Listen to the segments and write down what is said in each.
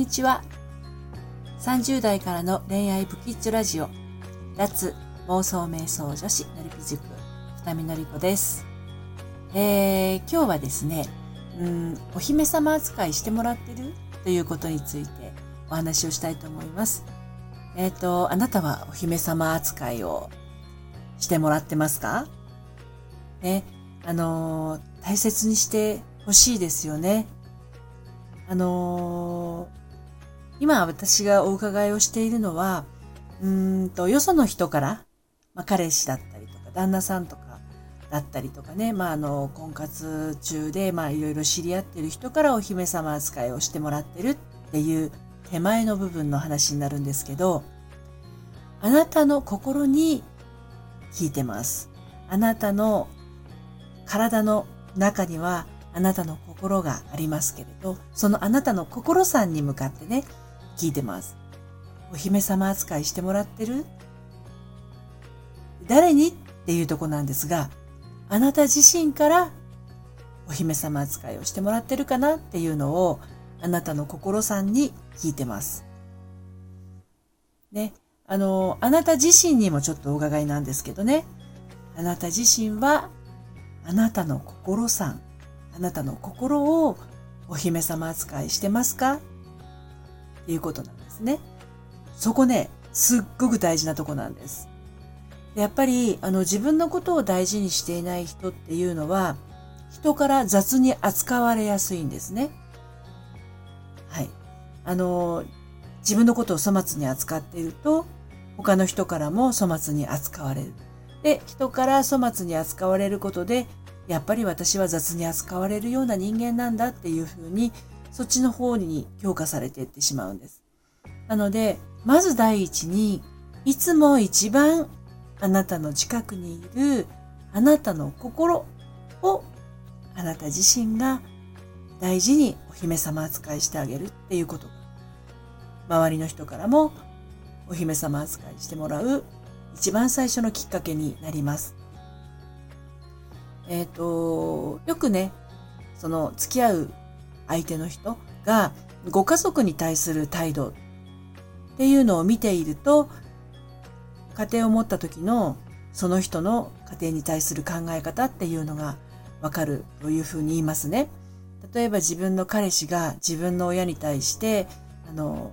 にちは。30代からの恋愛ブキッチョラジオ、脱妄想瞑想女子のりぴ塾、二見のりこです。えー、今日はですね、うん、お姫様扱いしてもらってる？ということについてお話をしたいと思います。えっ、ー、と、あなたはお姫様扱いをしてもらってますか？ね、あのー、大切にしてほしいですよね。あのー、今私がお伺いをしているのは、うんと、よその人から、まあ、彼氏だったりとか、旦那さんとかだったりとかね、まあ、あの、婚活中で、まあ、いろいろ知り合ってる人からお姫様扱いをしてもらってるっていう手前の部分の話になるんですけど、あなたの心に聞いてます。あなたの体の中にはあなたの心がありますけれど、そのあなたの心さんに向かってね、聞いてます。お姫様扱いしてもらってる？誰に？っていうとこなんですが、あなた自身からお姫様扱いをしてもらってるかなっていうのをあなたの心さんに聞いてます。ね。あの、あなた自身にもちょっとお伺いなんですけどね。あなた自身はあなたの心さん、あなたの心をお姫様扱いしてますか？いうことなんですね。そこね、すっごく大事なとこなんです。やっぱり、あの、自分のことを大事にしていない人っていうのは、人から雑に扱われやすいんですね。はい。あの、自分のことを粗末に扱っていると、他の人からも粗末に扱われる。で、人から粗末に扱われることで、やっぱり私は雑に扱われるような人間なんだっていうふうに、そっちの方に強化されていってしまうんです。なので、まず第一に、いつも一番あなたの近くにいるあなたの心をあなた自身が大事にお姫様扱いしてあげるっていうこと周りの人からもお姫様扱いしてもらう一番最初のきっかけになります。えっ、ー、と、よくね、その付き合う相手の人がご家族に対する態度っていうのを見ていると、家庭を持った時のその人の家庭に対する考え方っていうのがわかるというふうに言いますね。例えば自分の彼氏が自分の親に対して、あの、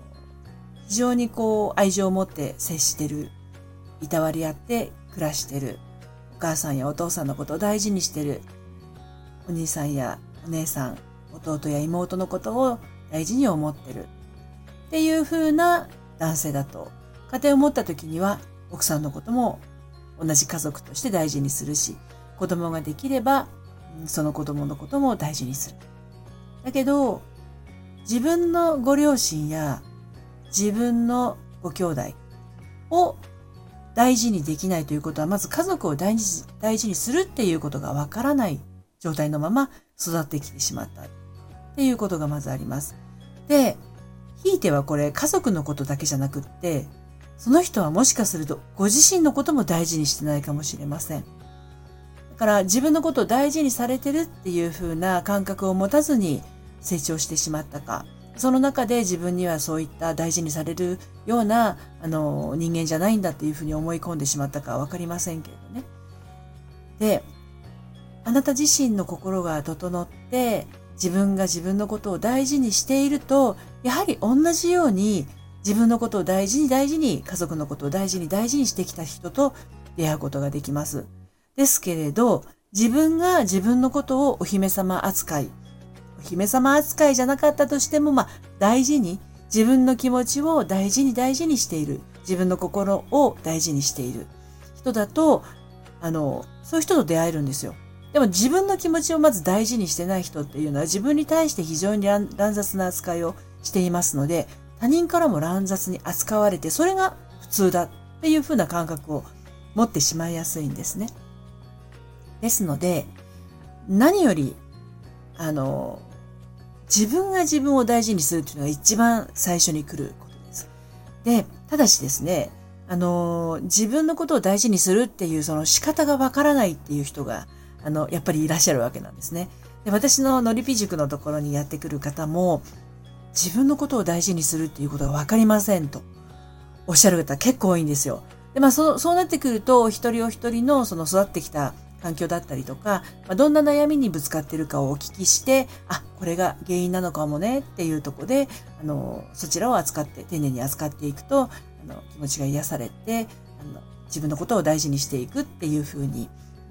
非常にこう愛情を持って接してるいたわり合って暮らしてる。お母さんやお父さんのことを大事にしてる。お兄さんやお姉さん、弟や妹のことを大事に思ってる。っていう風な男性だと、家庭を持った時には奥さんのことも同じ家族として大事にするし、子供ができれば、その子供のことも大事にする。だけど、自分のご両親や自分のご兄弟を大事にできないということは、まず家族を大事大事にするっていうことがわからない状態のまま育ってきてしまったっていうことがまずあります。で、ひいてはこれ家族のことだけじゃなくって、その人はもしかするとご自身のことも大事にしてないかもしれません。だから自分のことを大事にされてるっていう風な感覚を持たずに成長してしまったか、その中で自分にはそういった大事にされるようなあの人間じゃないんだっていうふうに思い込んでしまったかはわかりませんけれどね。で、あなた自身の心が整って自分が自分のことを大事にしていると、やはり同じように自分のことを大事に大事に家族のことを大事に大事にしてきた人と出会うことができます。ですけれど、自分が自分のことをお姫様扱いお、姫様扱いじゃなかったとしても、まあ、大事に、自分の気持ちを大事に大事にしている。自分の心を大事にしている人だと、あの、そういう人と出会えるんですよ。でも自分の気持ちをまず大事にしてない人っていうのは自分に対して非常に乱雑な扱いをしていますので、他人からも乱雑に扱われて、それが普通だっていうふうな感覚を持ってしまいやすいんですね。ですので、何より、あの、自分が自分を大事にするっていうのが一番最初に来ることです。で、ただしですね、あの、自分のことを大事にするっていうその仕方がわからないっていう人が、あの、やっぱりいらっしゃるわけなんですね。で私ののりぴ塾のところにやってくる方も、自分のことを大事にするっていうことが分かりませんとおっしゃる方結構多いんですよ。で、まあそう、そうなってくると、お一人お一人のその育ってきた環境だったりとか、まあ、どんな悩みにぶつかってるかをお聞きして、あ、これが原因なのかもねっていうとこで、あの、そちらを扱って、丁寧に扱っていくと、あの、気持ちが癒されて、あの、自分のことを大事にしていくっていう風に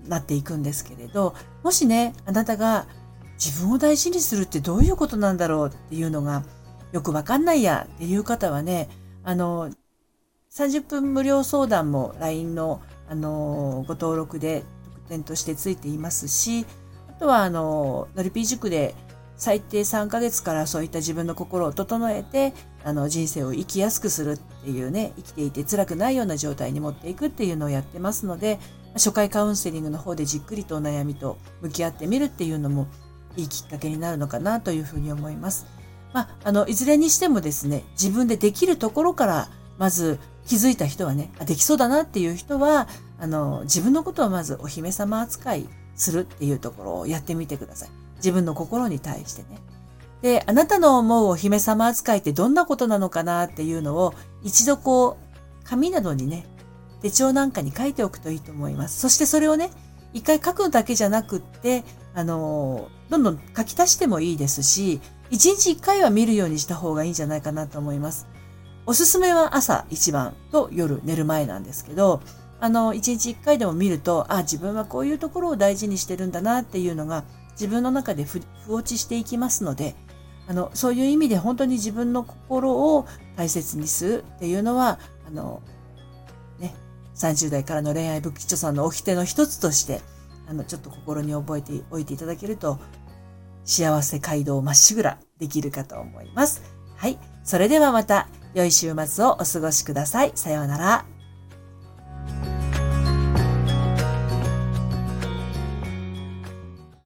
なっていくんですけれど、もしね、あなたが自分を大事にするってどういうことなんだろうっていうのがよくわかんないやっていう方はね、あの、30分無料相談も LINE の、あの、ご登録で特典としてついていますし、あとは、あの、のりピー塾で最低3ヶ月からそういった自分の心を整えて、あの、人生を生きやすくするっていうね、生きていて辛くないような状態に持っていくっていうのをやってますので、初回カウンセリングの方でじっくりとお悩みと向き合ってみるっていうのもいいきっかけになるのかなというふうに思います。まあ、あの、いずれにしてもですね、自分でできるところから、まず気づいた人はね、できそうだなっていう人は、あの、自分のことをまずお姫様扱いするっていうところをやってみてください。自分の心に対してね。で、あなたの思うお姫様扱いってどんなことなのかなっていうのを一度こう、紙などにね、手帳なんかに書いておくといいと思います。そしてそれをね、一回書くだけじゃなくって、あの、どんどん書き足してもいいですし、一日一回は見るようにした方がいいんじゃないかなと思います。おすすめは朝一番と夜寝る前なんですけど、あの、一日一回でも見ると、あ、自分はこういうところを大事にしてるんだなっていうのが自分の中でふ落ちしていきますので、あの、そういう意味で本当に自分の心を大切にするっていうのは、あの、ね、30代からの恋愛仏教さんの掟の一つとして、あの、ちょっと心に覚えておいていただけると、幸せ街道まっしぐらできるかと思います。はい。それではまた良い週末をお過ごしください。さようなら。